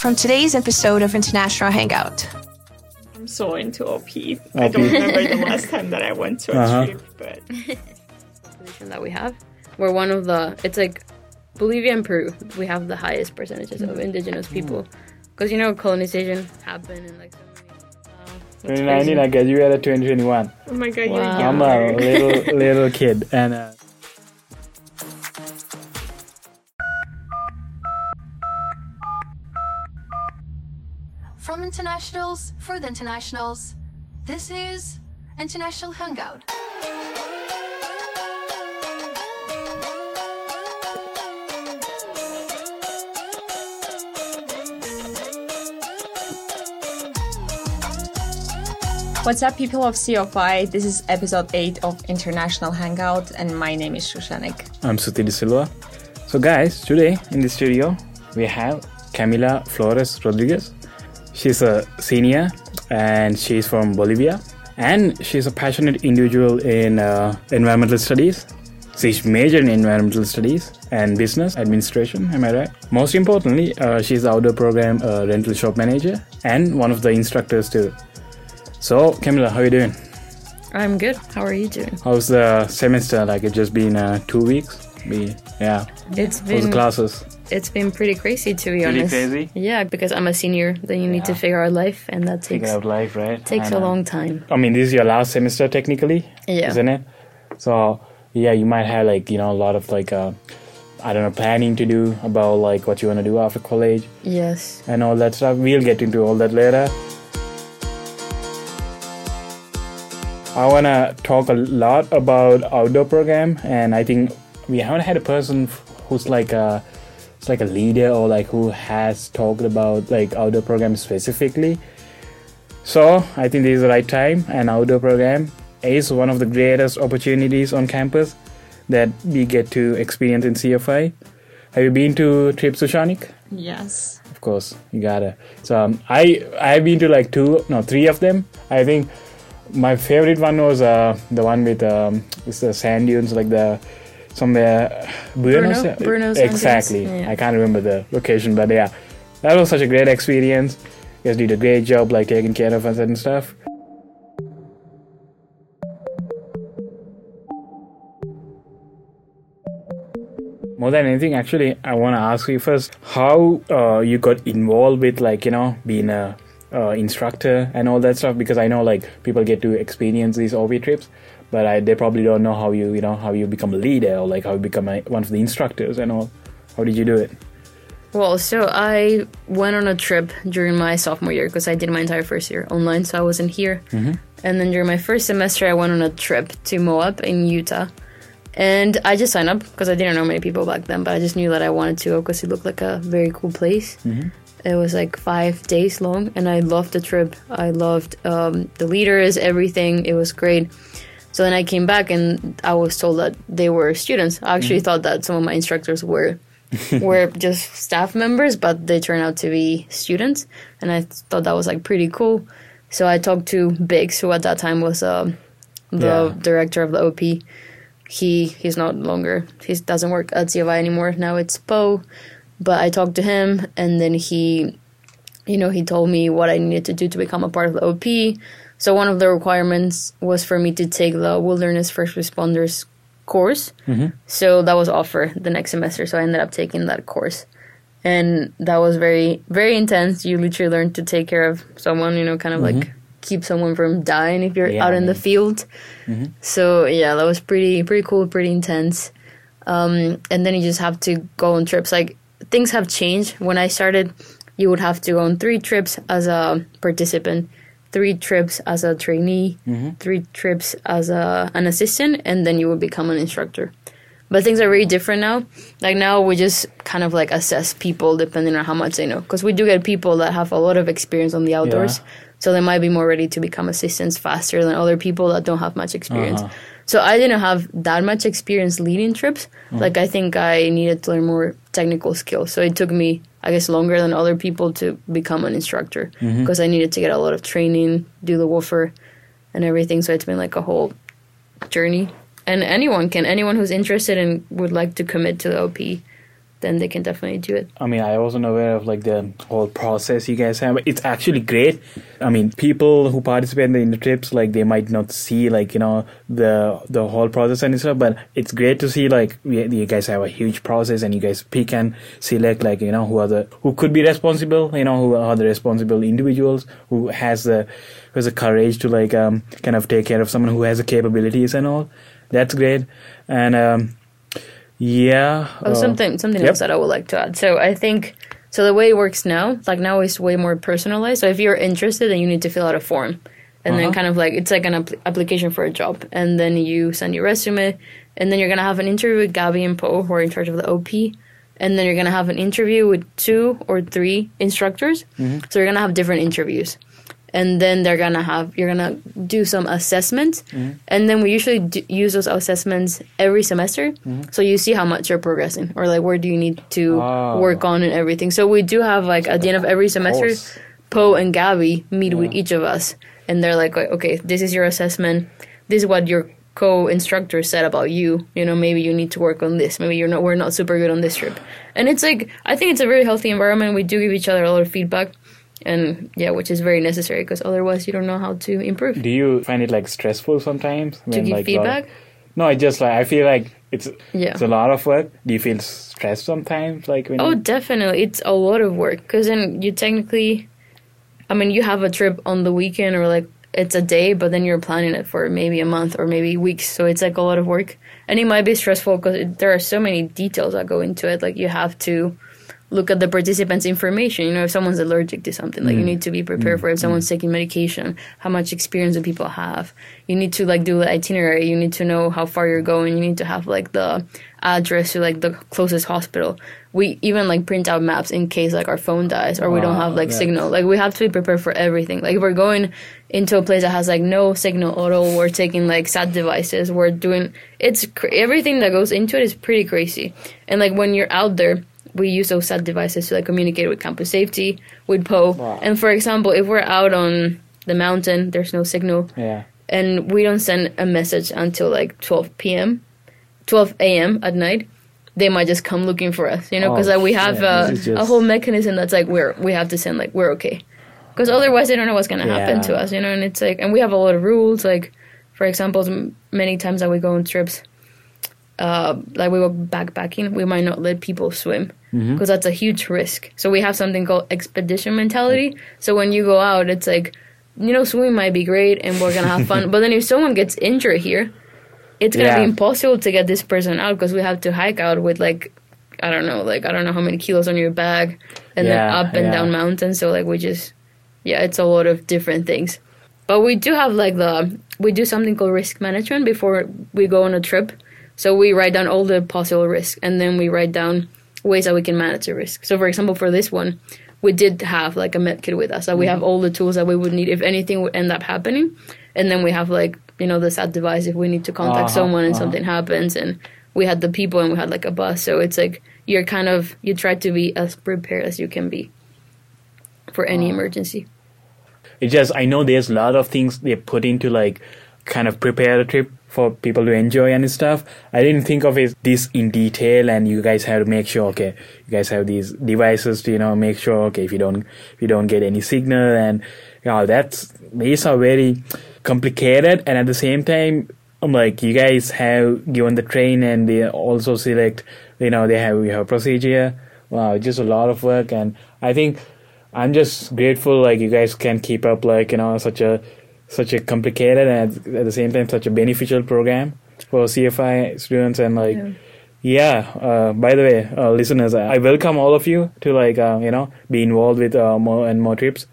from today's episode of International Hangout. I'm so into OP. I don't remember the last time that I went to a Uh-huh. trip, but population that we have. We're one of the. It's like Bolivia and Peru. We have the highest percentages of indigenous people because you know colonization happened in like so many. Wow, that's 2019, crazy. I graduated 2021. oh my god, Wow. you're I'm a little little kid, and uh, for the internationals, this is International Hangout. What's up, people of COFI? This is episode 8 of International Hangout, and my name is Shushanik. I'm Suti De Silva. So, guys, today in the studio we have Camila Flores Rodriguez. She's a senior and she's from Bolivia, and she's a passionate individual in uh, environmental studies. She's majored in environmental studies and business administration. Am I right? Most importantly, uh, she's the outdoor program uh, rental shop manager and one of the instructors too. So, Camila, how are you doing? I'm good. How are you doing? How's the semester? Like it just been uh, two weeks. Be yeah. It's How's the been classes? it's been pretty crazy to be Pretty honest. crazy? Yeah, because I'm a senior. Then you need to figure out life, and that takes Figure out life, right? takes a long time. I mean, this is your last semester technically, Yeah. isn't it? So yeah, you might have like you know a lot of like uh, I don't know planning to do about like what you want to do after college Yes. and all that stuff. We'll get into all that later. I wanna talk a lot about outdoor program, and I think we haven't had a person who's like a, it's like a leader or like who has talked about like outdoor program specifically. So I think this is the right time. An outdoor program is one of the greatest opportunities on campus that we get to experience in CFI. Have you been to Trip Shushanik? Yes. Of course, you gotta. So um, I I've been to like two, no, three of them. I think my favorite one was uh, the one with um, it's the sand dunes, like the somewhere Buenos. Bruno- Bruneau sand exactly. Yeah. I can't remember the location, but yeah, that was such a great experience. You guys did a great job, like taking care of us and stuff. More than anything, actually, I want to ask you first how uh, you got involved with, like, you know, being a uh, instructor and all that stuff. Because I know, like, people get to experience these OP trips, but I, they probably don't know how you, you know, how you become a leader or like how you become a, one of the instructors and all. How did you do it? Well, so I went on a trip during my sophomore year because I did my entire first year online, so I wasn't here. Mm-hmm. And then during my first semester, I went on a trip to Moab in Utah. And I just signed up because I didn't know many people back then, but I just knew that I wanted to go because it looked like a very cool place. Mm-hmm. It was like five days long, and I loved the trip. I loved um, the leaders, everything. It was great. So then I came back, and I was told that they were students. I actually thought that some of my instructors were were just staff members, but they turned out to be students, and I thought that was like pretty cool. So I talked to Biggs, who at that time was um, the Yeah. director of the OP. He he's not longer he doesn't work at CFI anymore. Now it's Poe, but I talked to him, and then he, you know, he told me what I needed to do to become a part of the OP. So one of the requirements was for me to take the Wilderness First Responders course. Mm-hmm. So that was offered the next semester. So I ended up taking that course. And that was very, very intense. You literally learn to take care of someone, you know, kind of like mm-hmm. keep someone from dying if you're Yeah, out in the field. Mm-hmm. So yeah, that was pretty, pretty cool, pretty intense. Um, and then you just have to go on trips. Like things have changed. When I started, you would have to go on three trips as a participant, three trips as a trainee, three trips as a, an assistant, and then you would become an instructor. But things are very different now. Like now, we just kind of like assess people depending on how much they know. Because we do get people that have a lot of experience on the outdoors, so they might be more ready to become assistants faster than other people that don't have much experience. Uh-huh. So I didn't have that much experience leading trips. Like I think I needed to learn more technical skills. So it took me, I guess, longer than other people to become an instructor mm-hmm. because I needed to get a lot of training, do the woofer, and everything. So it's been like a whole journey. And anyone can, anyone who's interested and would like to commit to the OP, then they can definitely do it. I mean, I wasn't aware of like the whole process you guys have. It's actually great. I mean, people who participate in the trips, like they might not see like you know the the whole process and stuff, but it's great to see like you guys have a huge process and you guys pick and select like you know who are the who could be responsible, you know who are the responsible individuals who has the who has the courage to like um kind of take care of someone who has the capabilities and all. That's great, and um yeah. Oh, uh, something something yep. else that I would like to add. So I think so. The way it works now, like now, is way more personalized. So if you're interested, then you need to fill out a form, and then Uh-huh. kind of like it's like an app- application for a job, and then you send your resume, and then you're gonna have an interview with Gabby and Poe, who are in charge of the OP, and then you're gonna have an interview with two or three instructors. So you're gonna have different interviews. And then they're gonna have you're gonna do some assessments, and then we usually do use those assessments every semester. So you see how much you're progressing, or like where do you need to Ah. work on and everything. So we do have like at the end of every semester. Poe and Gabby meet with each of us, and they're like, okay, this is your assessment. This is what your co-instructor said about you. You know, maybe you need to work on this. Maybe you're not. We're not super good on this trip. And it's like I think it's a very healthy environment. We do give each other a lot of feedback, and yeah, which is very necessary because otherwise you don't know how to improve. Do you find it like stressful sometimes? To give like, of- feedback. no, I just like I feel like it's Yeah. it's a lot of work. Do you feel stressed sometimes? Like when Oh, you, definitely. It's a lot of work because then you technically, I mean, you have a trip on the weekend or like it's a day, but then you're planning it for maybe a month or maybe weeks. So it's like a lot of work. And it might be stressful because there are so many details that go into it. Like you have to look at the participants' information. You know, if someone's allergic to something, like you mm. need to be prepared for. If mm. someone's mm. taking medication, how much experience do people have? You need to like do the itinerary. You need to know how far you're going. You need to have like the address to like the closest hospital. We even like print out maps in case like our phone dies or we don't ah, have like that's- signal. Like we have to be prepared for everything. Like if we're going into a place that has like no signal at all, we're taking like SAT devices. We're doing it's cra- everything that goes into it is pretty crazy. And like when you're out there, we use those SAT devices to like communicate with campus safety, with Poe. Wow. And for example, if we're out on the mountain, there's no signal yeah. and we don't send a message until like 12 p.m 12 a.m at night they might just come looking for us you know because Oh, like, we have uh, This a whole mechanism that's like we're we have to send like we're okay because otherwise they don't know what's going to happen to us you know and it's like and we have a lot of rules like for example many times that we go on trips uh, like we were backpacking we might not let people swim Mm-hmm. because that's a huge risk. So we have something called expedition mentality. So when you go out it's like you know swimming might be great and we're gonna have fun. But then if someone gets injured here it's gonna be impossible to get this person out because we have to hike out with like i don't know like i don't know how many kilos on your bag and then up and yeah. down mountains. So like we just yeah it's a lot of different things. But we do have like the we do something called risk management before we go on a trip. So we write down all the possible risks and then we write down ways that we can manage the risk. So for example for this one we did have like a med kit with us. So we have all the tools that we would need if anything would end up happening. And then we have like you know the SAT device if we need to contact Uh-huh, someone and uh-huh. something happens and we had the people and we had like a bus. So it's like you're kind of you try to be as prepared as you can be for any emergency. It just I know there's a lot of things they put into like kind of prepare a trip for people to enjoy and stuff. I didn't think of it this in detail, and you guys have to make sure okay, you guys have these devices to you know make sure okay if you don't if you don't get any signal and you know that's these are very complicated and at the same time I'm like you guys have given the train and they also select you know they have we have procedure wow just a lot of work and I think I'm just grateful like you guys can keep up like you know such a such a complicated and at, the same time such a beneficial program for CFI students and like yeah, uh, by the way uh, listeners I welcome all of you to like uh, you know be involved with uh, more and more trips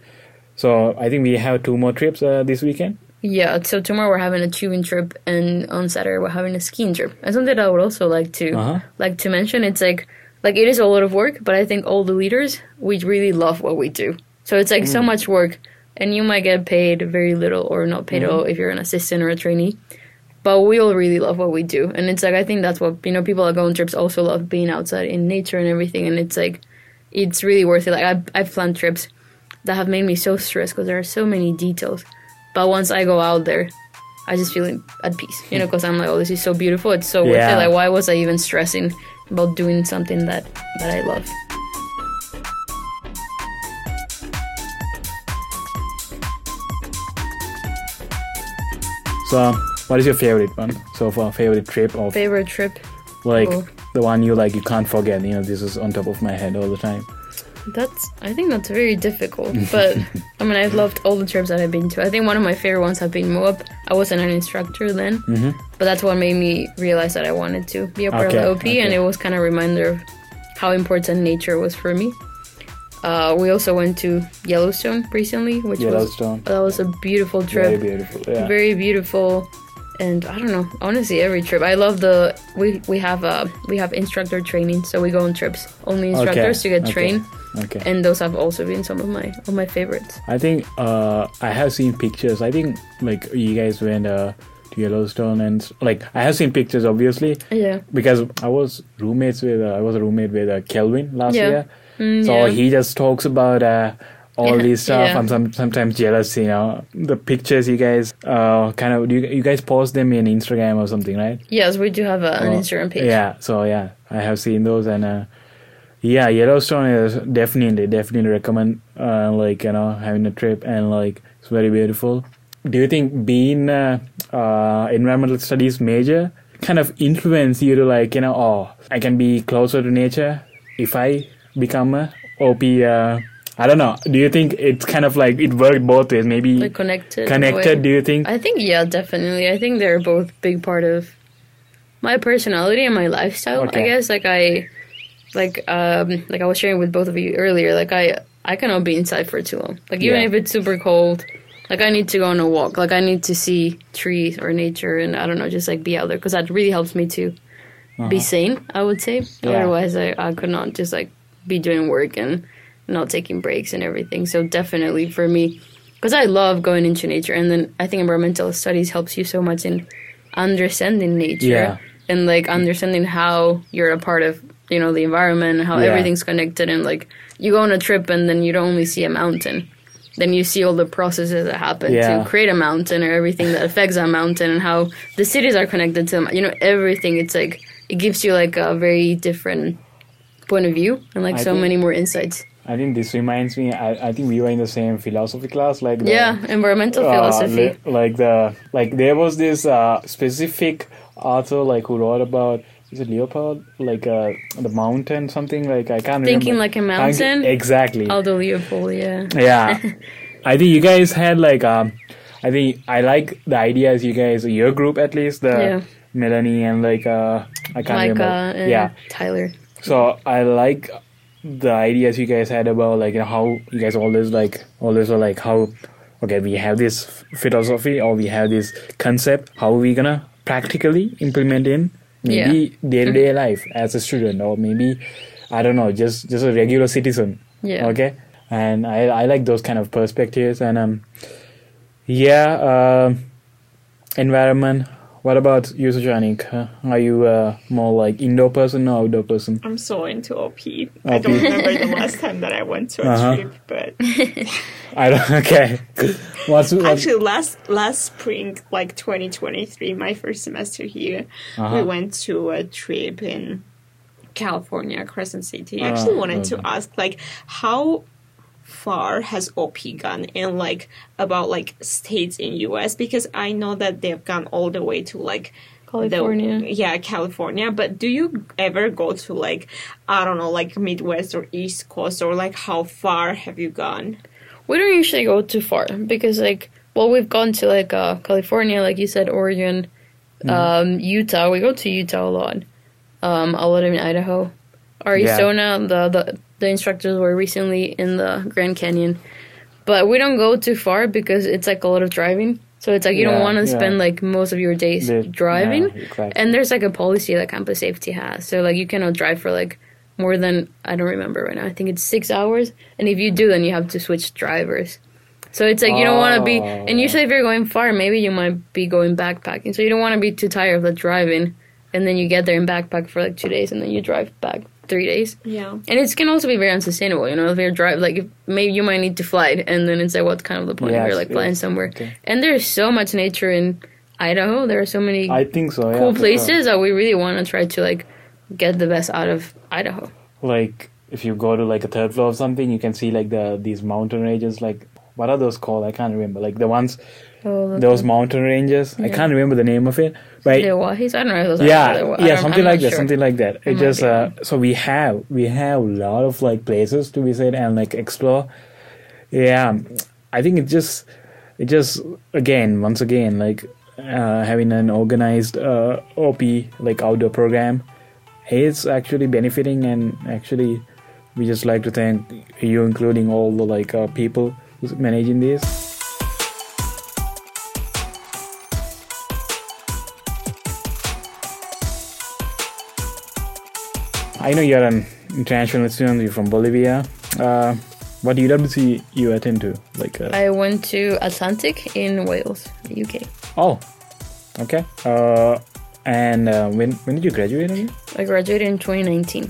so I think we have two more trips uh, this weekend Yeah, so tomorrow we're having a tubing trip, and on Saturday we're having a skiing trip. And something that I would also like to Uh-huh. like to mention, it's like like it is a lot of work, but I think all the leaders we really love what we do. So it's like so Mm. much work, and you might get paid very little or not paid at Mm-hmm. all if you're an assistant or a trainee. But we all really love what we do, and it's like I think that's what you know people that go on trips also love being outside in nature and everything, and it's like it's really worth it. Like I've I've planned trips that have made me so stressed because there are so many details. But once I go out there, I just feel at peace, you know, because I'm like, oh, this is so beautiful. It's so worth it. Like, why was I even stressing about doing something that that I love. So, what is your favorite one so far? Favorite trip of Favorite trip? like Oh. the one you like you can't forget? You know, this is on top of my head all the time. That's I think that's very difficult. But I mean, I've loved all the trips that I've been to. I think one of my favorite ones have been Moab. I wasn't an instructor then, mm-hmm. but that's what made me realize that I wanted to be a part Okay, of the OP, and it was kind of a reminder of how important nature was for me. Uh, we also went to Yellowstone recently, which Yellowstone. was that was a beautiful trip. Very beautiful. Yeah. very beautiful and i don't know honestly every trip i love the we we have uh we have instructor training so we go on trips only instructors to get okay, trained Okay. and those have also been some of my of my favorites I think uh, I have seen pictures. I think like you guys went uh, to Yellowstone and like I have seen pictures obviously yeah because I was roommates with uh, I was a roommate with uh, Kelvin last Yeah. year. Mm, so yeah. he just talks about uh, all Yeah, this stuff. yeah. I'm some, sometimes jealous, you know. The pictures you guys uh, kind of you, you guys post them in Instagram or something, right? yes we do have a, an Oh, instagram page Yeah, so yeah, I have seen those and uh, yeah, Yellowstone is definitely definitely recommend uh, like you know having a trip and like it's very beautiful. Do you think being uh, uh, environmental studies major kind of influence you to like you know oh I can be closer to nature if I become a OP? Uh, I don't know. Do you think it's kind of like it worked both ways? Maybe like connected connected. Do you think? i think yeah definitely i think they're both big part of my personality and my lifestyle i guess like i like um like i was sharing with both of you earlier like i i cannot be inside for too long like even Yeah. if it's super cold like i need to go on a walk like i need to see trees or nature and i don't know just like be out there because that really helps me to be sane i would say Uh-huh. Yeah. otherwise I, I could not just like be doing work and not taking breaks and everything so definitely for me because i love going into nature and then i think environmental studies helps you so much in understanding nature Yeah. and like understanding how you're a part of you know the environment how Yeah. everything's connected and like you go on a trip and then you don't only see a mountain then you see all the processes that happen Yeah. to create a mountain or everything that affects that mountain and how the cities are connected to them you know everything it's like it gives you like a very different point of view and like I so many more insights. I think this reminds me. I, I think we were in the same philosophy class, like the, yeah environmental uh, philosophy. li- like the like there was this uh, specific author like who wrote about is it leopard? Like uh, the mountain something like I can't Thinking remember. like a mountain? Exactly. Aldo Leopold yeah. Yeah. I think you guys had like um I think I like the ideas you guys your group at least the Yeah. Melanie and like uh I can't Micah remember. and yeah. Tyler so I like the ideas you guys had about like you know, how you guys always like always were like how okay we have this philosophy or we have this concept how are we gonna practically implement in maybe day to day life as a student or maybe I don't know just just a regular citizen Yeah. okay and I I like those kind of perspectives and um yeah um environment what about you Shushanik? Uh, are you uh, more like indoor person or outdoor person I'm so into OP. I don't remember the last time that I went to a Uh-huh. trip, but I don't. Okay. What's, what's actually last last spring, like 2023, my first semester here, Uh-huh. we went to a trip in California, Crescent City. I actually Ah, wanted to ask, like, how far has OP gone in like about like states in US because I know that they've gone all the way to like the- California. yeah, California. But do you ever go to like I don't know, like Midwest or East Coast or like how far have you gone? We don't usually go too far because, like, well, we've gone to like uh, California, like you said, Oregon, um, Utah. We go to Utah a lot. Um, a lot in Idaho, Arizona. The, the the instructors were recently in the Grand Canyon, but we don't go too far because it's like a lot of driving. So it's like you Yeah, don't want to yeah. spend like most of your days The- driving. yeah, exactly. And there's like a policy that campus safety has. So like you cannot drive for like more than I don't remember right now. I think it's six hours. And if you do, then you have to switch drivers. So it's like you don't want to be. Oh. And usually, if you're going far, maybe you might be going backpacking. So you don't want to be too tired of the driving, and then you get there and backpack for like two days, and then you drive back three days. Yeah. And it can also be very unsustainable. You know, if you're drive like if maybe you might need to fly, and then it's like what's kind of the point if you're like flying somewhere. Okay. And there's so much nature in Idaho. There are so many I think so. Yeah, cool for places Sure. that we really want to try to like get the best out of Idaho. Like if you go to like a third floor of something, you can see like the these mountain ranges. Like what are those called? I can't remember. Like the ones Oh, those mountain ranges. I can't remember the name of it. But the Owyhees? I don't know. If those are yeah, the Wa- I yeah, something I'm like that, sure. something like that. It just uh, so we have we have a lot of like places to visit and like explore. Yeah, I think it just it just again once again like uh, having an organized uh, OP like outdoor program is actually benefiting and actually we just like to thank you including all the like uh, people who's managing this. I know you're an international student. You're from Bolivia. Uh, what UWC you attend to? Like, uh, I went to Atlantic in Wales, UK. oh, okay. Uh, and uh, when when did you graduate again? I graduated in 2019.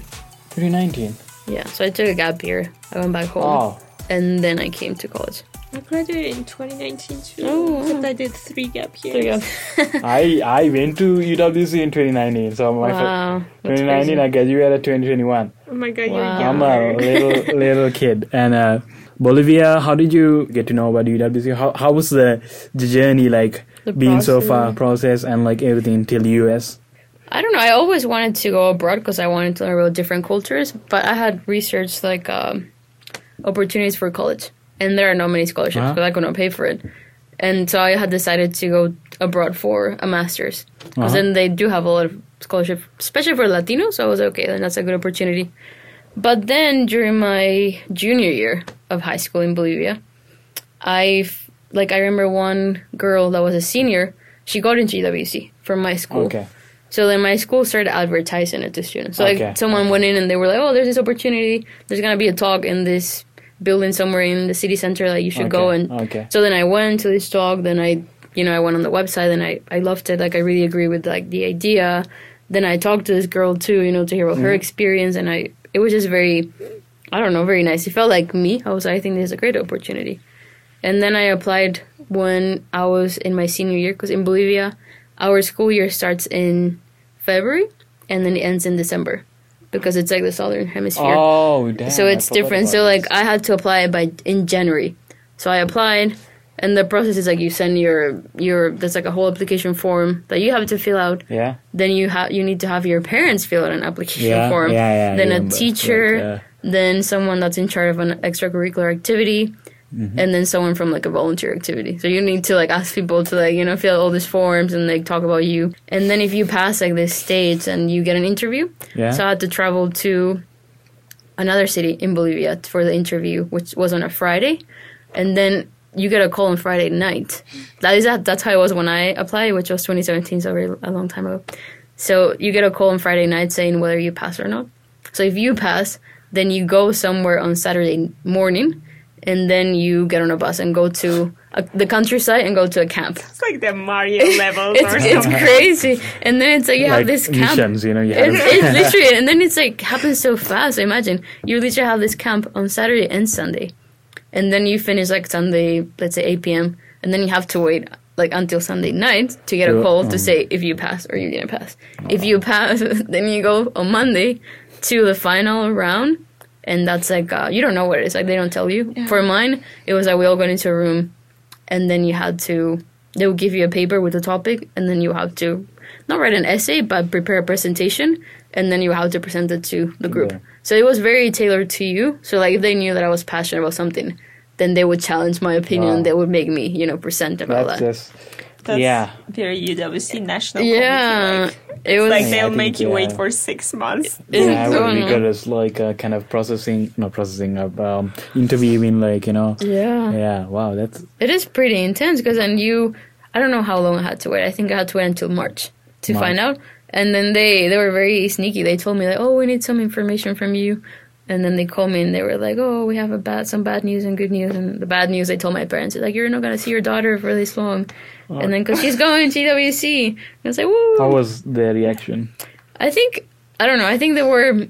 2019. Yeah, so I took a gap year. I went back home, Oh, and then I came to college. I graduated in 2019 too. Oh, Except I did three gap years. There you go. I I went to UWC in 2019. So my fir- Wow, that's 2019 crazy. I graduated 2021. Oh my god, Wow. you're I'm a little little kid. And uh, Bolivia, how did you get to know about UWC? How how was the, the journey like The being so far process and like everything till US? I don't know. I always wanted to go abroad because I wanted to learn about different cultures. But I had researched like um, opportunities for college, and there are not many scholarships Uh-huh. I couldn't pay for it. And so I had decided to go abroad for a master's because Uh-huh. then they do have a lot of scholarship, especially for Latinos. So I was okay, then that's a good opportunity. But then during my junior year of high school in Bolivia, I like I remember one girl that was a senior. She got into UWC from my school. Okay. So then my school started advertising it to students. So Okay, like someone went in and they were like, "Oh, there's this opportunity. There's gonna be a talk in this building somewhere in the city center that you should go." And okay. so then I went to this talk. Then I, you know, I went on the website and I I loved it. Like I really agree with like the idea. Then I talked to this girl too, you know, to hear about her Mm-hmm. experience, and I it was just very, I don't know, very nice. It felt like me. I was, like, I think this is a great opportunity. And then I applied when I was in my senior year because in Bolivia, our school year starts in February and then it ends in December because it's like the southern hemisphere. Oh, damn. so it's different. So like. I had to apply by in January. So I applied and the process is like you send your your there's like a whole application form that you have to fill out. yeah. Then you have you need to have your parents fill out an application Yeah, form. yeah, yeah, then a teacher, Like, uh, then someone that's in charge of an extracurricular activity, Mm-hmm. and then someone from like a volunteer activity. So you need to like ask people to like you know fill out all these forms and like talk about you. And then if you pass like this stage and you get an interview, Yeah. so I had to travel to another city in Bolivia for the interview, which was on a Friday, and then you get a call on Friday night. That is that. That's how it was when I applied, which was 2017, so very, a long time ago. So you get a call on Friday night saying whether you pass or not. So if you pass, then you go somewhere on Saturday morning, and then you get on a bus and go to a, the countryside and go to a camp. It's like the Mario levels It's, or it's crazy. And then it's like you have this camp. missions, you know, you have It's, it's literally, and then it's like happens so fast. Imagine you literally have this camp on Saturday and Sunday, and then you finish like Sunday, let's say 8 p.m., and then you have to wait like until Sunday night to get a call um. to say if you pass or you didn't pass. If you pass, then you go on Monday to the final round, and that's like uh, you don't know what it is. Like they don't tell you. For mine, it was like we all got into a room, and then you had to. They would give you a paper with a topic, and then you have to not write an essay, but prepare a presentation, and then you have to present it to the group. Yeah. So it was very tailored to you. So like if they knew that I was passionate about something, then they would challenge my opinion. Wow. They would make me, you know, present about That's that. just That's yeah. very UWC national. yeah, like, it was like they'll think, make you wait for six months. Yeah, so well, we annoying. got like uh, kind of processing, not processing, of um, interviewing, like you know. yeah. Yeah, wow, that's It is pretty intense because then you, I don't know how long I had to wait. I think I had to wait until March to March. find out. And then they they were very sneaky. They told me like, oh, we need some information from you. And then they called me and they were like, oh, we have a bad some bad news and good news. And the bad news they told my parents like, you're not gonna see your daughter for this long. And then because she's going to UWC, and I was like, woo. how was their reaction? I think I don't know. I think they were.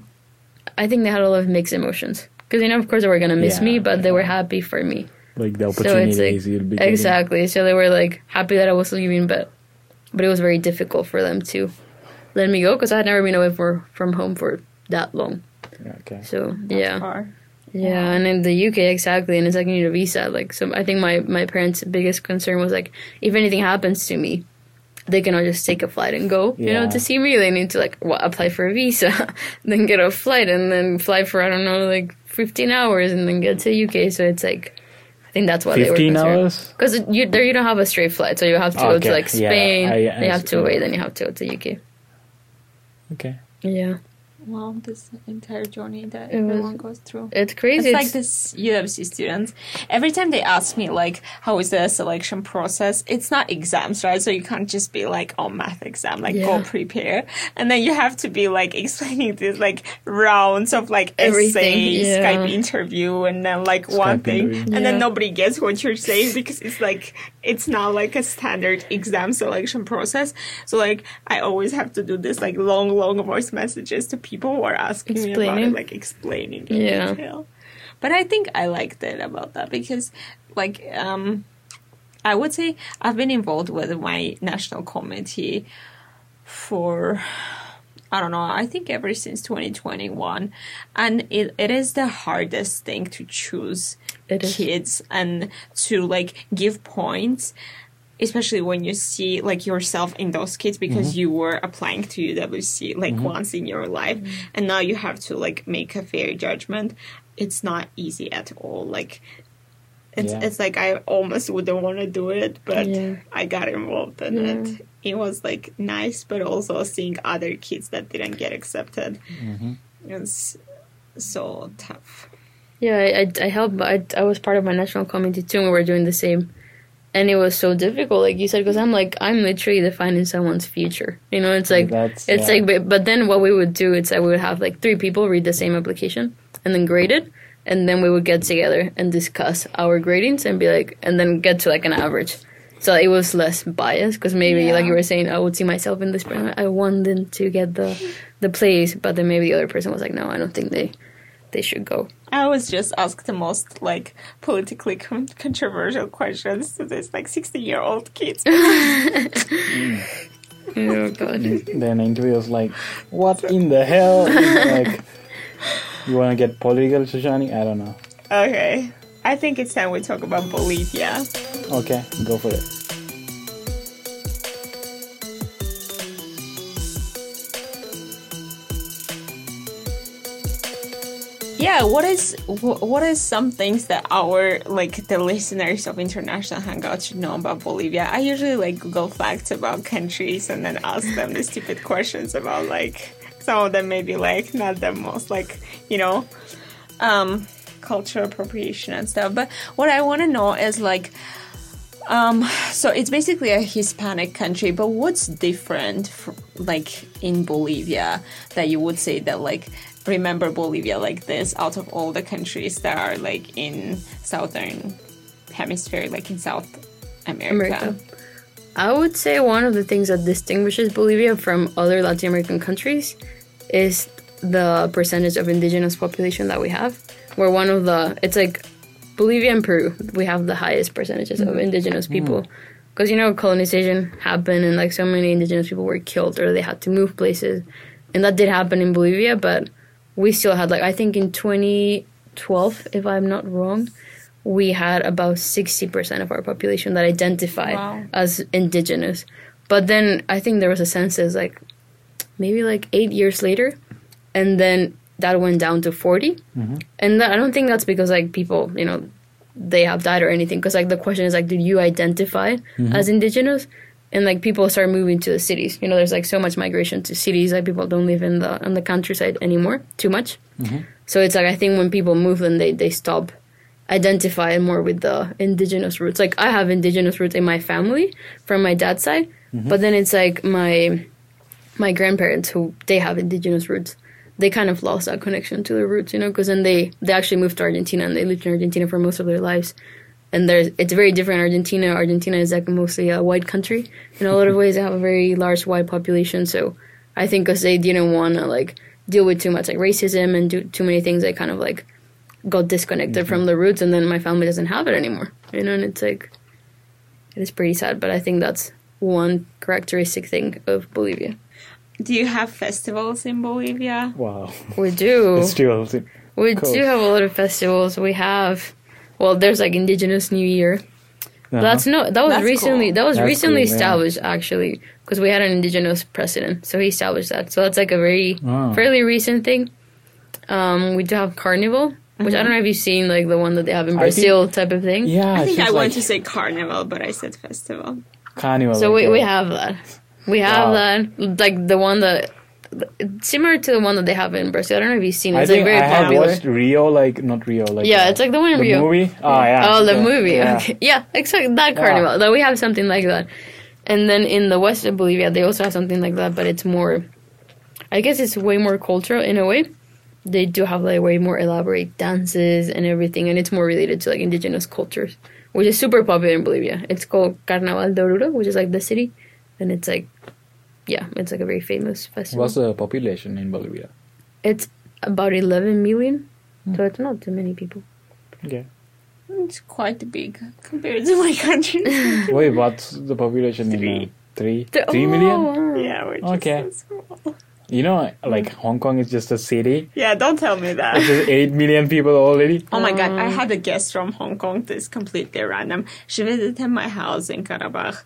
I think they had a lot of mixed emotions because you know, of course, they were gonna miss Yeah, me, but they were happy for me. Like the So it's opportunities like you'll be exactly. So they were like happy that I was leaving, but but it was very difficult for them to let me go because I had never been away for from home for that long. Okay. So yeah, Or- yeah, and in the UK exactly, and it's like you need a visa. Like so, I think my my parents' biggest concern was like if anything happens to me, they cannot just take a flight and go. You know, to see me, they need to like well, apply for a visa, then get a flight, and then fly for I don't know like fifteen hours, and then get to UK. So it's like. I think that's why they were Fifteen hours. Because you there you don't have a straight flight, so you have to go to Okay, like yeah, Spain. I- I you have to wait, then you have to go to UK. Okay. Yeah, Wow, this entire journey that It was- everyone goes through. it's crazy. It's like this UWC students. Every time they ask me like, how is the selection process? It's not exams, right? So you can't just be like, oh, math exam, like go prepare, and then you have to be like explaining this like rounds of like Everything, essays, yeah. Skype interview, and then like one thing, interview. and then nobody gets what you're saying because it's like it's not like a standard exam selection process. So like I always have to do this like long, long voice messages to people who were asking me about it, like explaining in Yeah. detail. But I think I liked it about that because, like, um, I would say I've been involved with my national committee for I don't know, I think ever since 2021. And it, it is the hardest thing to choose kids and to like give points. Especially when you see like yourself in those kids because mm-hmm. you were applying to UWC like mm-hmm. once in your life and now you have to like make a fair judgment. It's not easy at all. Like it's Yeah. it's like I almost wouldn't want to do it, but Yeah. I got involved in it. It was like nice, but also seeing other kids that didn't get accepted. Mm-hmm. It's so tough. Yeah, I, I, I helped. I, I was part of my national committee too. and We were doing the same, and it was so difficult, like you said, because I'm like I'm literally defining someone's future. You know, it's like That's- it's yeah. like, but, but then what we would do is that we would have like three people read the same application and then grade it, and then we would get together and discuss our gradings and be like, and then get to like an average. So it was less biased because maybe like you were saying, I would see myself in this. person. I want them to get the the place, but then maybe the other person was like, no, I don't think they they should go. I always just ask the most like politically con- controversial questions to this like 16 year old kids. Oh god. Then interview was like, what in the hell? like, you want to get political, Shoshani? I don't know. okay, I think it's time we talk about Bolivia. Okay, go for it. Yeah, what is what is some things that our like the listeners of International Hangout should know about Bolivia? I usually like Google facts about countries and then ask them the stupid questions about like some of them maybe like not the most like you know um cultural appropriation and stuff. But what I want to know is like um so it's basically a Hispanic country, but what's different like in Bolivia that you would say that like remember Bolivia like this out of all the countries that are like in southern hemisphere, like in South America. America. I would say one of the things that distinguishes Bolivia from other Latin American countries is the percentage of indigenous population that we have. We're one of the, it's like Bolivia and Peru, we have the highest percentages of mm. indigenous people. Mm. Because, you know, colonization happened and like so many indigenous people were killed or they had to move places. And that did happen in Bolivia, but we still had like, I think in 2012, if I'm not wrong, we had about 60% of our population that identified Wow. as indigenous. But then I think there was a census like maybe like eight years later, and then that went down to 40. Mm-hmm. And that, I don't think that's because like people, you know, they have died or anything. Because like the question is like, do you identify mm-hmm. as indigenous? And like people start moving to the cities. You know, there's like so much migration to cities. Like people don't live in the on the countryside anymore too much. Mm-hmm. So it's like I think when people move, then they they stop identifying more with the indigenous roots. Like I have indigenous roots in my family from my dad's side, mm-hmm. but then it's like my my grandparents who they have indigenous roots. They kind of lost that connection to their roots, you know, because then they they actually moved to Argentina and they lived in Argentina for most of their lives. And there's it's very different. in Argentina, Argentina is like mostly a white country. In a lot of ways, they have a very large white population. So I think because they didn't want to like deal with too much like racism and do too many things, they kind of like got disconnected from the roots. And then my family doesn't have it anymore, you know. And it's like it is pretty sad. But I think that's one characteristic thing of Bolivia. Do you have festivals in Bolivia? Wow. We do. It's true. We Cool. do have a lot of festivals. We have, well, there's like Indigenous New Year. Uh-huh. That's no, that was That's recently, cool. that was That's recently cool, yeah. established actually, because we had an Indigenous president, so he established that. So that's like a very Oh. fairly recent thing. Um, we do have Carnival, which I don't know if you've seen like the one that they have in I think- Brazil type of thing. Yeah, I think I like want to say carnival, but I said festival. carnival. So like we, we have that. We have Wow. that, like the one that similar to the one that they have in Brazil. I don't know if you've seen it. I It's like think very I popular. watched Rio, like not Rio, like Yeah, uh, it's like the one in the Rio. movie. Oh yeah. Oh, the okay. movie. Yeah. Okay. Yeah, exactly. That carnival. That we have something like that. And then in the west of Bolivia, they also have something like that, but it's more. I guess it's way more cultural in a way. They do have like way more elaborate dances and everything, and it's more related to like indigenous cultures, which is super popular in Bolivia. It's called Carnaval de Oruro, which is like the city, and it's like, yeah, it's like a very famous festival. What's the population in Bolivia? It's about 11 million, so it's not too many people. Yeah. It's quite big compared to my country. Wait, what's the population in Three. uh, three? The- Three oh, million? yeah, we're just Okay. so small. You know, like Hong Kong is just a city. Yeah, don't tell me that. There's eight million people already. Oh my god, I had a guest from Hong Kong. This is completely random. She visited my house in Karabakh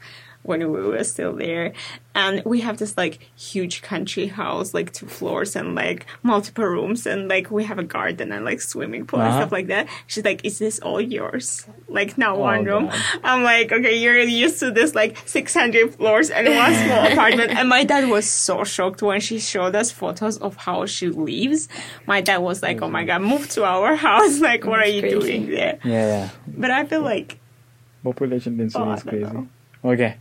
when we were still there. And we have this like huge country house, like two floors and like multiple rooms and like we have a garden and like swimming pool and Uh-huh. stuff like that. She's like, Is this all yours? Like not Oh, one room. God. I'm like, okay, you're used to this like 600 floors and one small apartment. And my dad was so shocked when she showed us photos of how she lives. My dad was like, oh my God, move to our house. Like, what are you crazy. doing there? Yeah, yeah. But I feel like, Population density Oh, is crazy. know. Okay.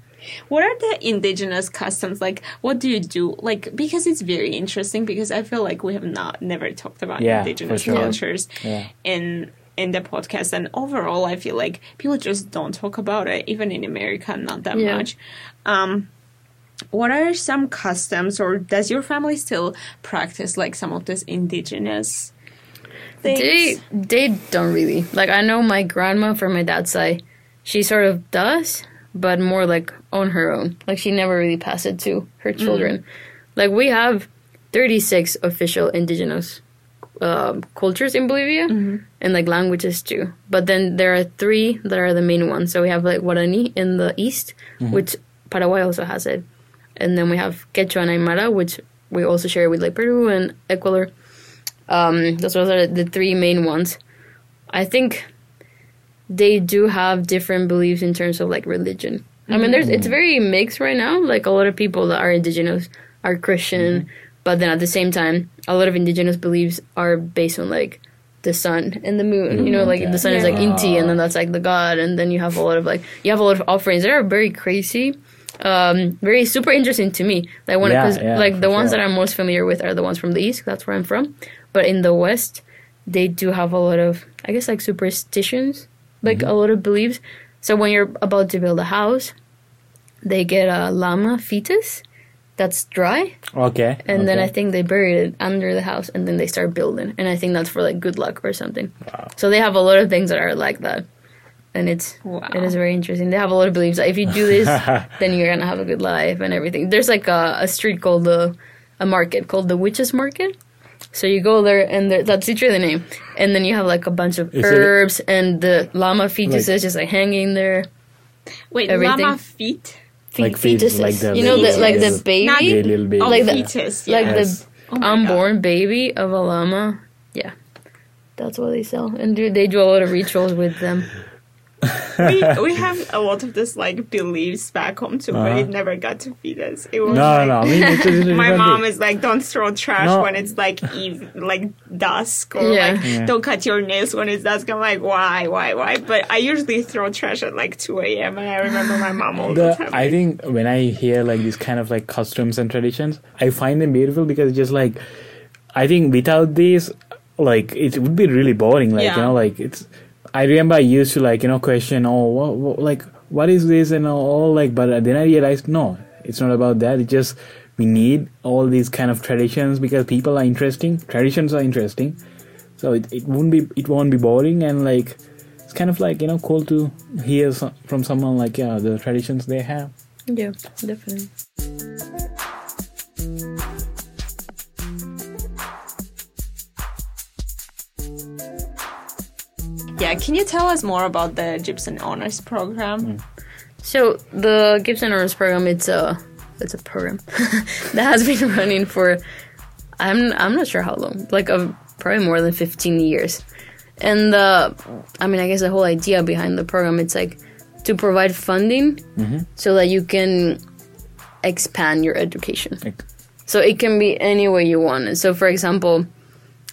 What are the indigenous customs? Like, what do you do? Like, because it's very interesting because I feel like we have not, never talked about Yeah, indigenous sure. cultures Yeah. in in the podcast and overall i feel like people just don't talk about it even in america not that Yeah. much um what are some customs or does your family still practice like some of this indigenous things They they don't really like. I know my grandma from my dad's side, she sort of does, but more like on her own. Like she never really passed it to her children. Like we have thirty six official indigenous um, cultures in Bolivia, and like languages too. But then there are three that are the main ones. So we have like Guarani in the east, which Paraguay also has it, and then we have Quechua and Aymara, which we also share with like Peru and Ecuador. Um, those are the three main ones. I think they do have different beliefs in terms of like religion. I mean, there's it's mm. very mixed right now. Like a lot of people that are indigenous are Christian, mm-hmm. but then at the same time, a lot of indigenous beliefs are based on like the sun and the moon. You know, mm, like okay. the sun is like Inti, and then that's like the god, and then you have a lot of like you have a lot of offerings. They are very crazy. Um, very super interesting to me. Like one, Yeah, because yeah, like the ones that I'm most familiar with are the ones from the east. That's where I'm from. But in the west, they do have a lot of I guess like superstitions, like Mm-hmm. a lot of beliefs. So when you're about to build a house, they get a llama fetus that's dry, Okay. and then. I think they bury it under the house, and then they start building. And I think that's for like good luck or something. So they have a lot of things that are like that, and it's Wow. it is very interesting. They have a lot of beliefs that if you do this, then you're gonna have a good life and everything. There's like a, a street called the a market called the Witches Market. So you go there, and there, that's literally the name. And then you have like a bunch of Is it- herbs, and the llama fetus Like- is just like hanging there. wait everything. llama feet Fe- Like fetus, fetuses. like the you know, the, like the baby, Not- the little baby. oh Like the- fetus like. Yes. the Oh my God. unborn baby of a llama. Yeah, that's what they sell, and do they do a lot of rituals with them. We, we have a lot of this like beliefs back home too but Uh-huh. it never got to feed us it was no, like, no, I mean, it's a different my mom is like, don't throw trash No. when it's like eve, like dusk, or Yeah. like Yeah. don't cut your nails when it's dusk. I'm like, why, why, why? But I usually throw trash at like 2 a.m. and I remember my mom all the, the, time. I think when I hear like these kind of like customs and traditions, I find them beautiful because just like I think without these, like it would be really boring. Like Yeah. you know, like it's. I remember I used to like you know question, oh, what, what, like what is this and all like, but then I realized no, it's not about that. It's just we need all these kind of traditions because people are interesting. Traditions are interesting, so it, it won't be it won't be boring and like it's kind of like you know cool to hear from someone like yeah the traditions they have. Yeah, definitely. Yeah, can you tell us more about the Gibson Honors Program? Hmm. So the Gibson Honors Program, it's a it's a program that has been running for I'm I'm not sure how long, like a, probably more than 15 years. And the I mean, I guess the whole idea behind the program it's like to provide funding mm-hmm. so that you can expand your education. Like, So it can be any way you want. So for example,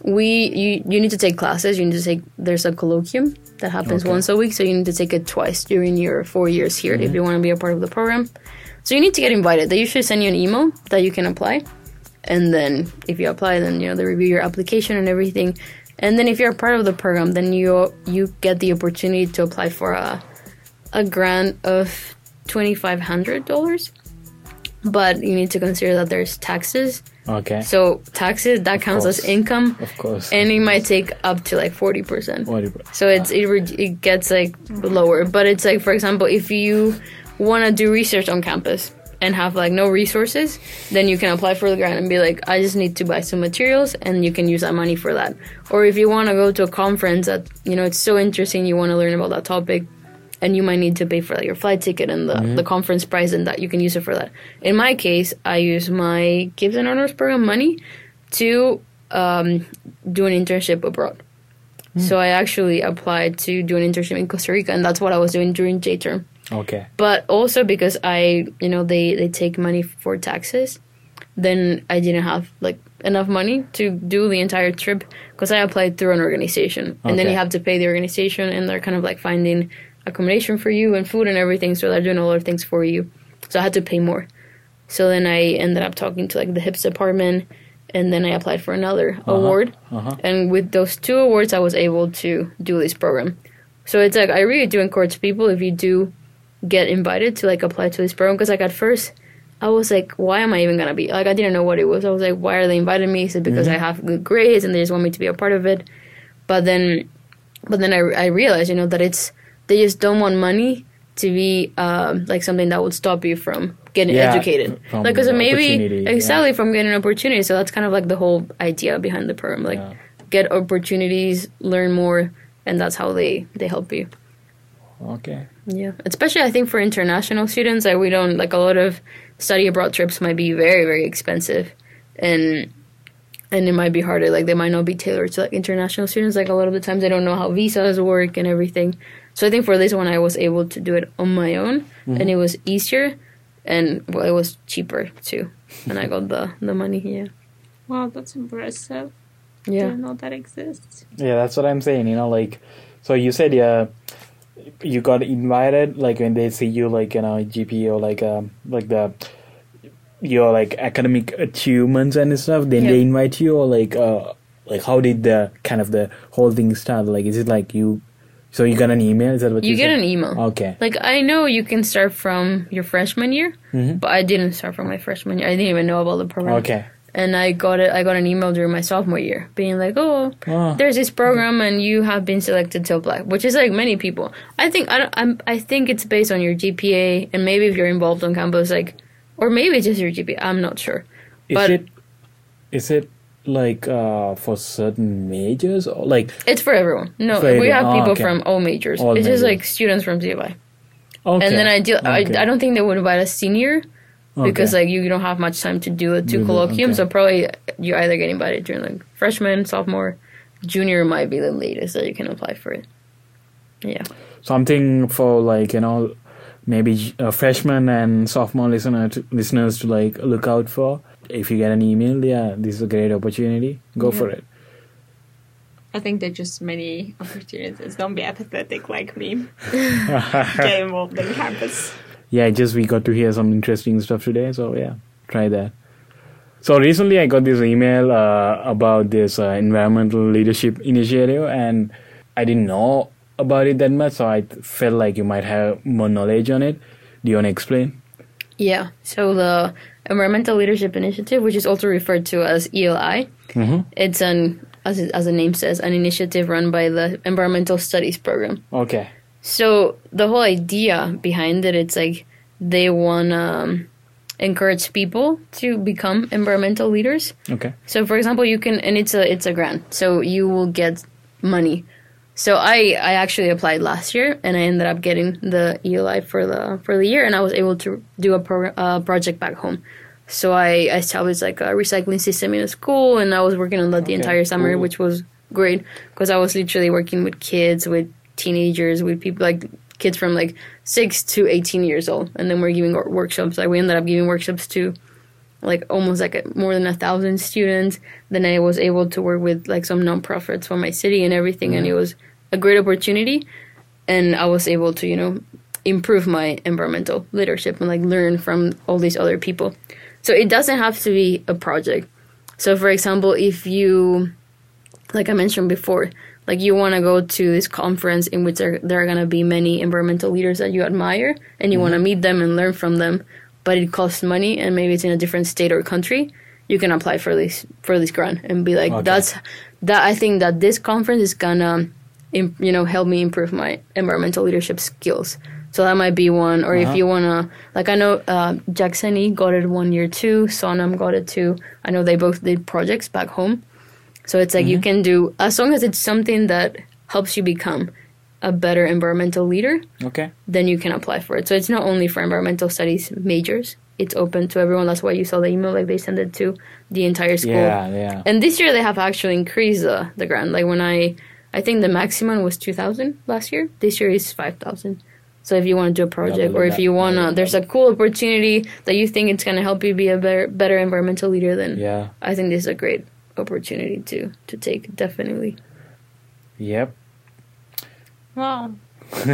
we you you need to take classes. You need to take there's a colloquium that happens Okay. once a week. So you need to take it twice during your four years here if you mm-hmm. want to be a part of the program. So you need to get invited. They usually send you an email that you can apply, and then if you apply, then you know they review your application and everything. And then if you're a part of the program, then you you get the opportunity to apply for a a grant of twenty five hundred dollars. But you need to consider that there's taxes. Okay. So taxes that counts as income, of course. and it might take up to like forty percent. What do you- So it's it, re- it gets like mm-hmm. lower, but it's like for example, if you want to do research on campus and have like no resources, then you can apply for the grant and be like, I just need to buy some materials, and you can use that money for that. Or if you want to go to a conference that you know it's so interesting, you want to learn about that topic, and you might need to pay for like your flight ticket and the, the conference price, and that you can use it for that. In my case, I use my Gibson Honors Program money to um, do an internship abroad. So I actually applied to do an internship in Costa Rica, and that's what I was doing during J term. okay. But also because I, you know, they they take money for taxes, then I didn't have like enough money to do the entire trip because I applied through an organization, and then you have to pay the organization, and they're kind of like finding accommodation for you and food and everything, so they're doing a lot of things for you. So I had to pay more. So then I ended up talking to like the HIPS department, and then I applied for another award. Uh-huh. And with those two awards, I was able to do this program. So it's like I really do encourage people if you do get invited to like apply to this program because like at first I was like, why am I even gonna be like I didn't know what it was. I was like, why are they inviting me? Is it because I have good grades and they just want me to be a part of it? But then, but then I I realized you know that it's they just don't want money to be um, like something that would stop you from getting Yeah, educated. from Like, because maybe opportunity, yeah. exactly from getting an opportunity. So that's kind of like the whole idea behind the program. Like, Yeah. get opportunities, learn more, and that's how they they help you. Okay. Yeah, especially I think for international students, like we don't like a lot of study abroad trips might be very very expensive, and and it might be harder. Like they might not be tailored to like international students. Like a lot of the times they don't know how visas work and everything. So I think for this one, I was able to do it on my own, and it was easier, and well, it was cheaper too, and I got the the money. Yeah, Wow, that's impressive. yeah. Didn't know that exists. Yeah, that's what I'm saying. You know, like, so you said yeah, you got invited. Like when they see you, like you know, GPA or like um, like the your like academic achievements and stuff. Then Yeah. they invite you, or like uh, like how did the kind of the whole thing start? Like, is it like you? So you got an email? Is that what you, You get said? an email. Okay. Like I know you can start from your freshman year, Mhm. but I didn't start from my freshman year. I didn't even know about the program. Okay. And I got it. I got an email during my sophomore year, being like, "Oh, Oh. there's this program, and you have been selected to apply." Which is like many people. I think I don't, I'm. I think it's based on your GPA, and maybe if you're involved on campus, like, or maybe just your GPA. I'm not sure. Is But- it is it like uh for certain majors or like It's for everyone. No, For we have Oh, people okay. from all majors. All it's just like students from C of I. okay. And then I do. I, Okay. I don't think they would invite a senior because like you don't have much time to do the two Do the- colloquiums. okay. So probably you either get invited during like freshman, sophomore, junior might be the latest that you can apply for it. Yeah, something for like you know maybe uh, freshmen and sophomore listener to, listeners to like look out for if you get an email yeah this is a great opportunity go for it I think there's just many opportunities. Don't be apathetic like me. Get involved in campus. yeah just we got to hear some interesting stuff today so yeah try that so recently i got this email uh, about this uh, environmental leadership initiative and i didn't know about it that much so i felt like you might have more knowledge on it do you want to explain yeah. So the Environmental Leadership Initiative, which is also referred to as ELI, mm-hmm. it's an as it, as the name says, an initiative run by the Environmental Studies Program. okay So the whole idea behind it, it's like they want to um, encourage people to become environmental leaders. okay So, for example, you can, and it's a it's a grant, so you will get money So I, I actually applied last year, and I ended up getting the ELI for the for the year, and I was able to do a pro, uh, project back home. So I, I established like a recycling system in a school, and I was working on that the entire summer, cool. which was great because I was literally working with kids, with teenagers, with people like kids from like six to eighteen years old, and then we're giving workshops. Like we ended up giving workshops to like almost like a, more than a thousand students. Then I was able to work with like some nonprofits for my city and everything, and it was a great opportunity. And I was able to you know improve my environmental leadership and like learn from all these other people. So it doesn't have to be a project. So for example, if you like I mentioned before, like you want to go to this conference in which there, there are going to be many environmental leaders that you admire and you want to mm-hmm. meet them and learn from them, but it costs money and maybe it's in a different state or country, you can apply for this for this grant and be like, Okay. that's that. I think that this conference is gonna, im- you know, help me improve my environmental leadership skills. So that might be one. Or if you wanna, like I know uh, Jacksoni got it one year too. Sonam got it too. I know they both did projects back home. So it's like you can do as long as it's something that helps you become a better environmental leader, Okay. then you can apply for it. So it's not only for environmental studies majors. It's open to everyone. That's why you saw the email like they send it to the entire school. Yeah, yeah. And this year they have actually increased the the grant. Like when I I think the maximum was 2000 last year. This year is 5000. So if you want to do a project or if that. you want to there's a cool opportunity that you think it's going to help you be a better better environmental leader then Yeah. I think this is a great opportunity to to take definitely. Yep. Wow.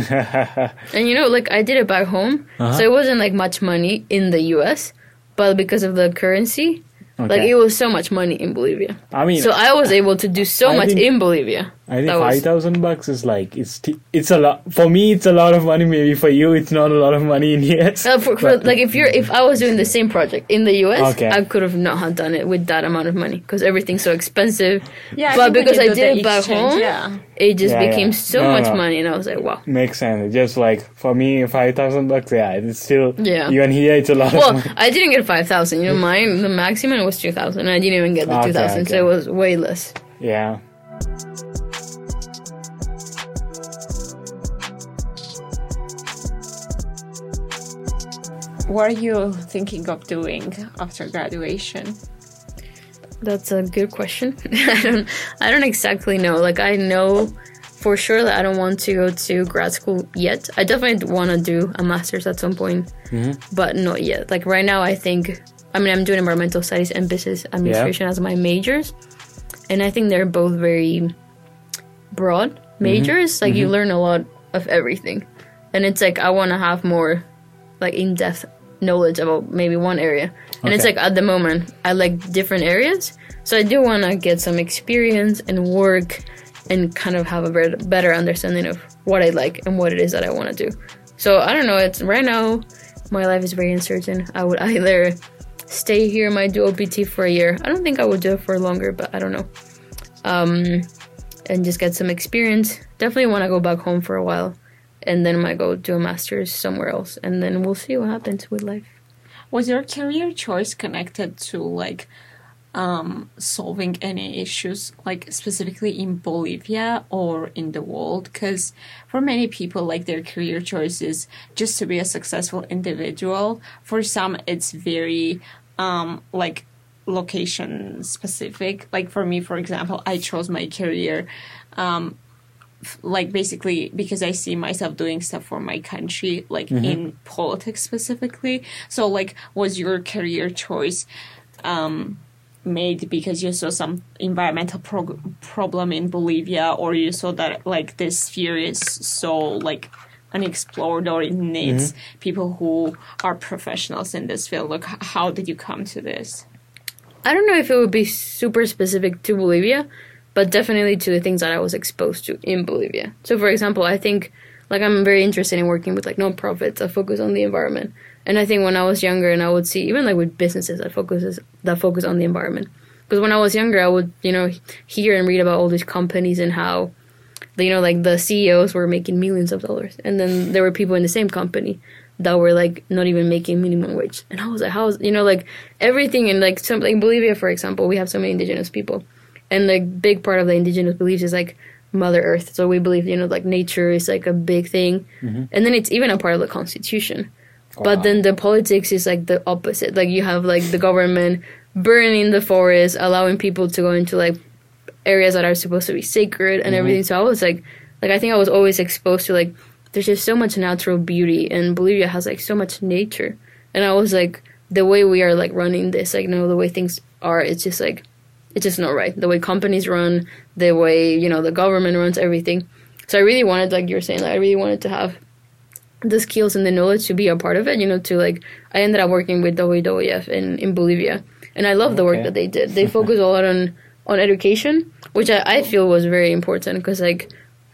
And you know, like I did it back home, Uh-huh. so it wasn't like much money in the U.S., but because of the currency, like it was so much money in Bolivia. I mean, So I was able to do so I much in Bolivia. I think was- five thousand bucks is like it's t- it's a lot for me. It's a lot of money. Maybe for you, it's not a lot of money in here. Uh, for, for, like if you're if I was doing the same project in the U.S., Okay. I could have not have done it with that amount of money because everything's so expensive. Yeah, but think because I did it back exchange, home, yeah. it just Yeah, became yeah. so No, much no. money, and I was like, wow. Makes sense. It's just like for me, five thousand bucks. Yeah, it's still. Yeah. Even here, it's a lot. Well, of money. I didn't get five thousand. You know, mine the maximum was two thousand. I didn't even get the Okay, two thousand, so it was way less. Yeah. What are you thinking of doing after graduation? That's a good question. I don't I don't exactly know. Like I know for sure that I don't want to go to grad school yet. I definitely want to do a master's at some point, mm-hmm. but not yet. Like right now, I think I mean I'm doing environmental studies and business administration as my majors, and I think they're both very broad majors. Mm-hmm. Like you mm-hmm. learn a lot of everything, and it's like I want to have more like in depth knowledge about maybe one area. And it's like at the moment I like different areas, so I do want to get some experience and work and kind of have a better, better understanding of what I like and what it is that I want to do. So I don't know. It's right now my life is very uncertain. I would either stay here, might do OPT for a year. I don't think I would do it for longer, but I don't know. Um, and just get some experience. Definitely want to go back home for a while, and then I might go do a master's somewhere else, and then we'll see what happens with life. Was your career choice connected to like um, solving any issues, like specifically in Bolivia or in the world? Because for many people, like their career choice is just to be a successful individual. For some, it's very um, like location specific. Like for me, for example, I chose my career um, like basically because I see myself doing stuff for my country, like in politics specifically. So like, was your career choice um, made because you saw some environmental prog- problem in Bolivia, or you saw that like this sphere is so like unexplored, or it needs people who are professionals in this field? Like, how did you come to this? I don't know if it would be super specific to Bolivia, but definitely to the things that I was exposed to in Bolivia. So, for example, I think like I'm very interested in working with like nonprofits that focus on the environment. And I think when I was younger, and I would see even like with businesses that focuses that focus on the environment. Because when I was younger, I would you know hear and read about all these companies and how you know like the CEOs were making millions of dollars, and then there were people in the same company that were like not even making minimum wage. And I was like, how is you know like everything in like some like Bolivia, for example, we have so many indigenous people, and the big part of the indigenous beliefs is like Mother Earth. So we believe, you know, like nature is like a big thing, mm-hmm. and then it's even a part of the Constitution. Oh, but then the politics is like the opposite. Like you have like the government burning the forest, allowing people to go into like areas that are supposed to be sacred and mm-hmm. everything. So I was like, like I think I was always exposed to like there's just so much natural beauty, and Bolivia has like so much nature. And I was like, the way we are like running this, like you know, the way things are, it's just like it's just not right. The way companies run, the way you know the government runs everything. So I really wanted, like you were saying, like I really wanted to have the skills and the knowledge to be a part of it. You know, to like I ended up working with WWF in in Bolivia, and I love the work that they did. They focus a lot on on education, which I, I feel was very important because like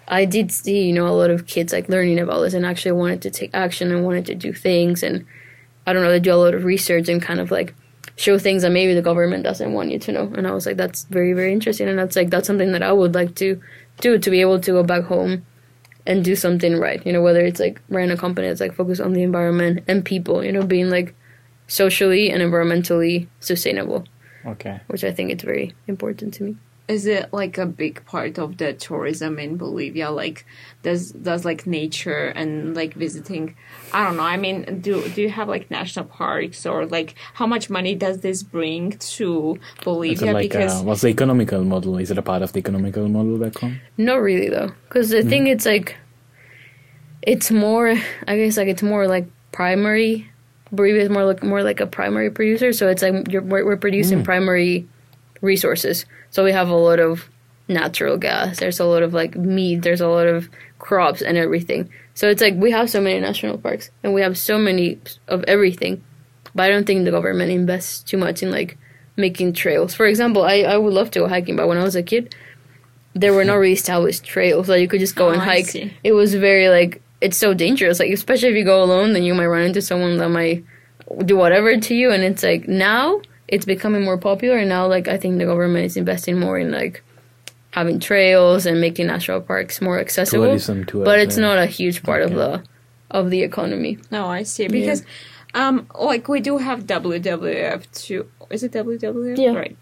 I did see you know a lot of kids like learning about this and actually wanted to take action and wanted to do things and I don't know they do a lot of research and kind of like show things that maybe the government doesn't want you to know. And I was like, that's very very interesting, and that's like that's something that I would like to do to be able to go back home and do something right. You know, whether it's like run a company that's like focused on the environment and people. You know, being like socially and environmentally sustainable, Okay. which I think it's very important to me. Is it like a big part of the tourism in Bolivia? Like, does does like nature and like visiting? I don't know. I mean, do do you have like national parks or like how much money does this bring to Bolivia? like because uh, what's the economical model? Is it a part of the economical model back home? Not really though, because the thing it's like, it's more. I guess like it's more like primary. Bolivia is more like more like a primary producer, so it's like you're, we're, we're producing primary resources. So we have a lot of natural gas. There's a lot of like meat. There's a lot of crops and everything. So it's like we have so many national parks and we have so many of everything, but I don't think the government invests too much in like making trails. For example, I I would love to go hiking, but when I was a kid, there were no really established trails that you could just go Oh, and hike. It was very like it's so dangerous. Like especially if you go alone, then you might run into someone that might do whatever to you. And it's like now it's becoming more popular, and now like I think the government is investing more in like having trails and making national parks more accessible. Tourism to but it, it's yeah. not a huge part of the of the economy. no, I see because. Um, like we do have WWF too. Is it WWF? Yeah. Right.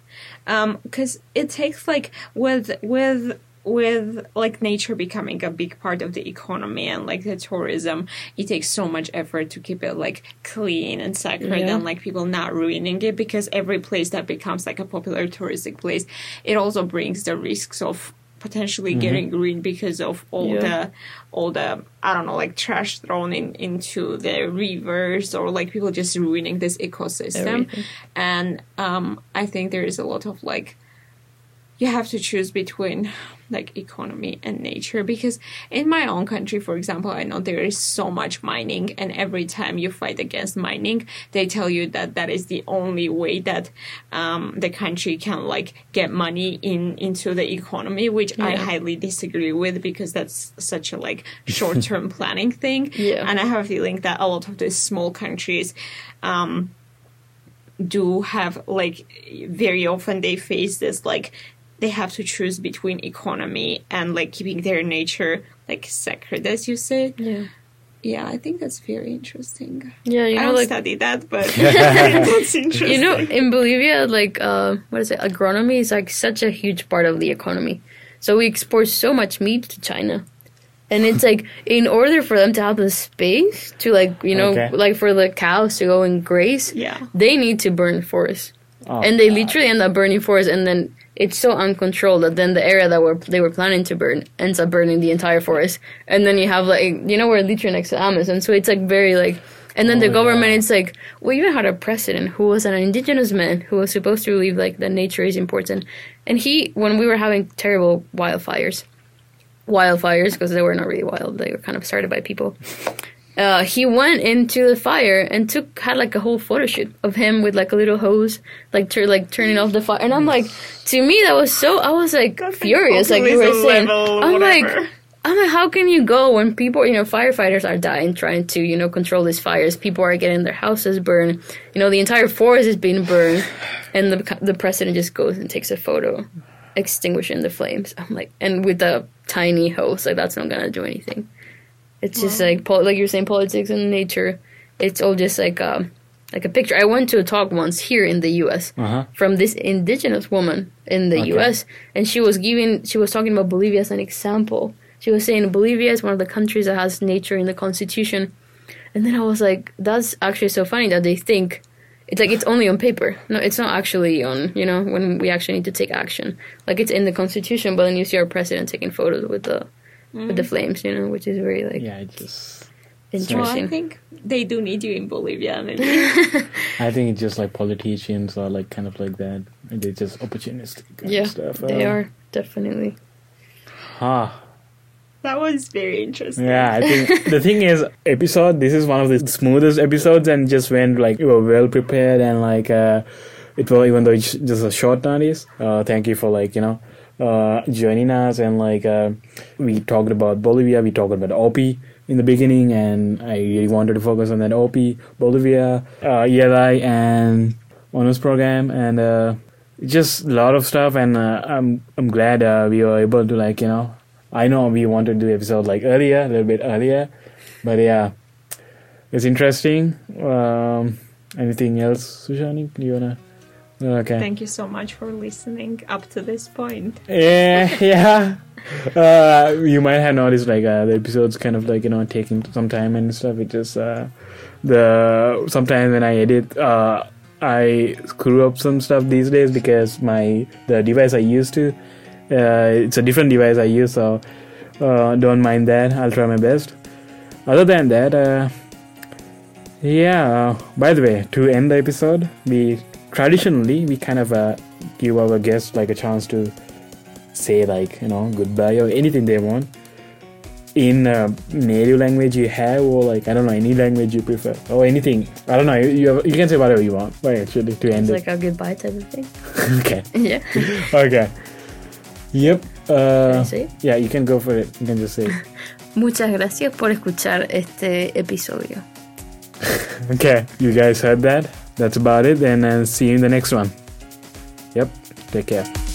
Um, because it takes like with with with like nature becoming a big part of the economy and like the tourism, it takes so much effort to keep it like clean and sacred Yeah. and like people not ruining it because every place that becomes like a popular touristic place, it also brings the risks of potentially getting ruined because of all Yeah. the all the I don't know like trash thrown in into the rivers or like people just ruining this ecosystem Everything. and um I think there is a lot of like you have to choose between like economy and nature because in my own country for example i know there is so much mining and every time you fight against mining they tell you that that is the only way that um, the country can like get money in into the economy which i highly disagree with because that's such a like short-term planning thing Yeah. and i have a feeling that a lot of these small countries um, do have like very often they face this like they have to choose between economy and like keeping their nature like sacred as you said. Yeah. yeah i think that's very interesting. Yeah, you i know, don't like study that but that's interesting. You know in bolivia like uh what is it? Agronomy is like such a huge part of the economy. So we export so much meat to china. And it's like in order for them to have the space to like you know Okay. like for the cows to go and graze yeah. they need to burn forests. Oh, and they literally end up burning forests and then it's so uncontrolled that then the area that were they were planning to burn ends up burning the entire forest and then you have like you know we're literally next to amazon so it's like very like and then Oh, the government yeah. it's like we even had a president who was an indigenous man who was supposed to believe like that nature is important and he when we were having terrible wildfires wildfires because they were not really wild they were kind of started by people uh, he went into the fire and took had like a whole photo shoot of him with like a little hose, like tur- like turning off the fire. And I'm like, to me that was so. I was like That's, furious, like you were saying. level, I'm whatever. like, I'm like, how can you go when people, you know, firefighters are dying trying to, you know, control these fires. People are getting their houses burned. You know, the entire forest is being burned, and the the president just goes and takes a photo, extinguishing the flames. I'm like, and with a tiny hose, like that's not gonna do anything. It's just like pol- like you're saying, politics and nature. It's all just like um, like a picture. I went to a talk once here in the U.S. Uh-huh. from this indigenous woman in the Okay. U.S. and she was giving, she was talking about Bolivia as an example. She was saying Bolivia is one of the countries that has nature in the constitution, and then I was like, that's actually so funny that they think it's like it's only on paper. No, it's not actually on. You know, when we actually need to take action, like it's in the constitution, but then you see our president taking photos with the with the flames. You know, which is very like Yeah, it just. Well, interesting. I think they do need you in Bolivia. Maybe. I think it's just like politicians are like kind of like that. And They're just opportunistic kind yeah, of stuff. they Um, are definitely. Huh. that was very interesting. Yeah, I think the thing is, episode. This is one of the smoothest episodes, and just went like you were well prepared and like uh, it was even though it's just a short notice. Uh, thank you for like you know uh, joining us and like uh, we talked about Bolivia, we talked about OP in the beginning, and I really wanted to focus on that OP, Bolivia, uh, ELI, and honors program, and uh, just a lot of stuff. And uh, I'm I'm glad uh, we were able to like you know I know we wanted to do episode like earlier, a little bit earlier, but yeah, it's interesting. Um, anything else, Shushanik? Do you wanna? Okay. Thank you so much for listening up to this point. Yeah, yeah. Uh, you might have noticed like uh, the episodes kind of like you know taking some time and stuff. It just uh, the sometimes when I edit, uh, I screw up some stuff these days because my the device I used to, uh, it's a different device I use, so uh, don't mind that. I'll try my best. Other than that, uh, yeah. By the way, to end the episode, we traditionally we kind of uh, give our guests like a chance to say like you know goodbye or anything they want in a native language you have or like I don't know any language you prefer or anything I don't know you you, have, you can say whatever you want but actually to end It's it like a goodbye type of thing. okay yeah. okay yep uh, yeah you can go for it you can just say. Muchas gracias por escuchar este episodio. okay you guys heard that that's about it and uh, see you in the next one. Yep take care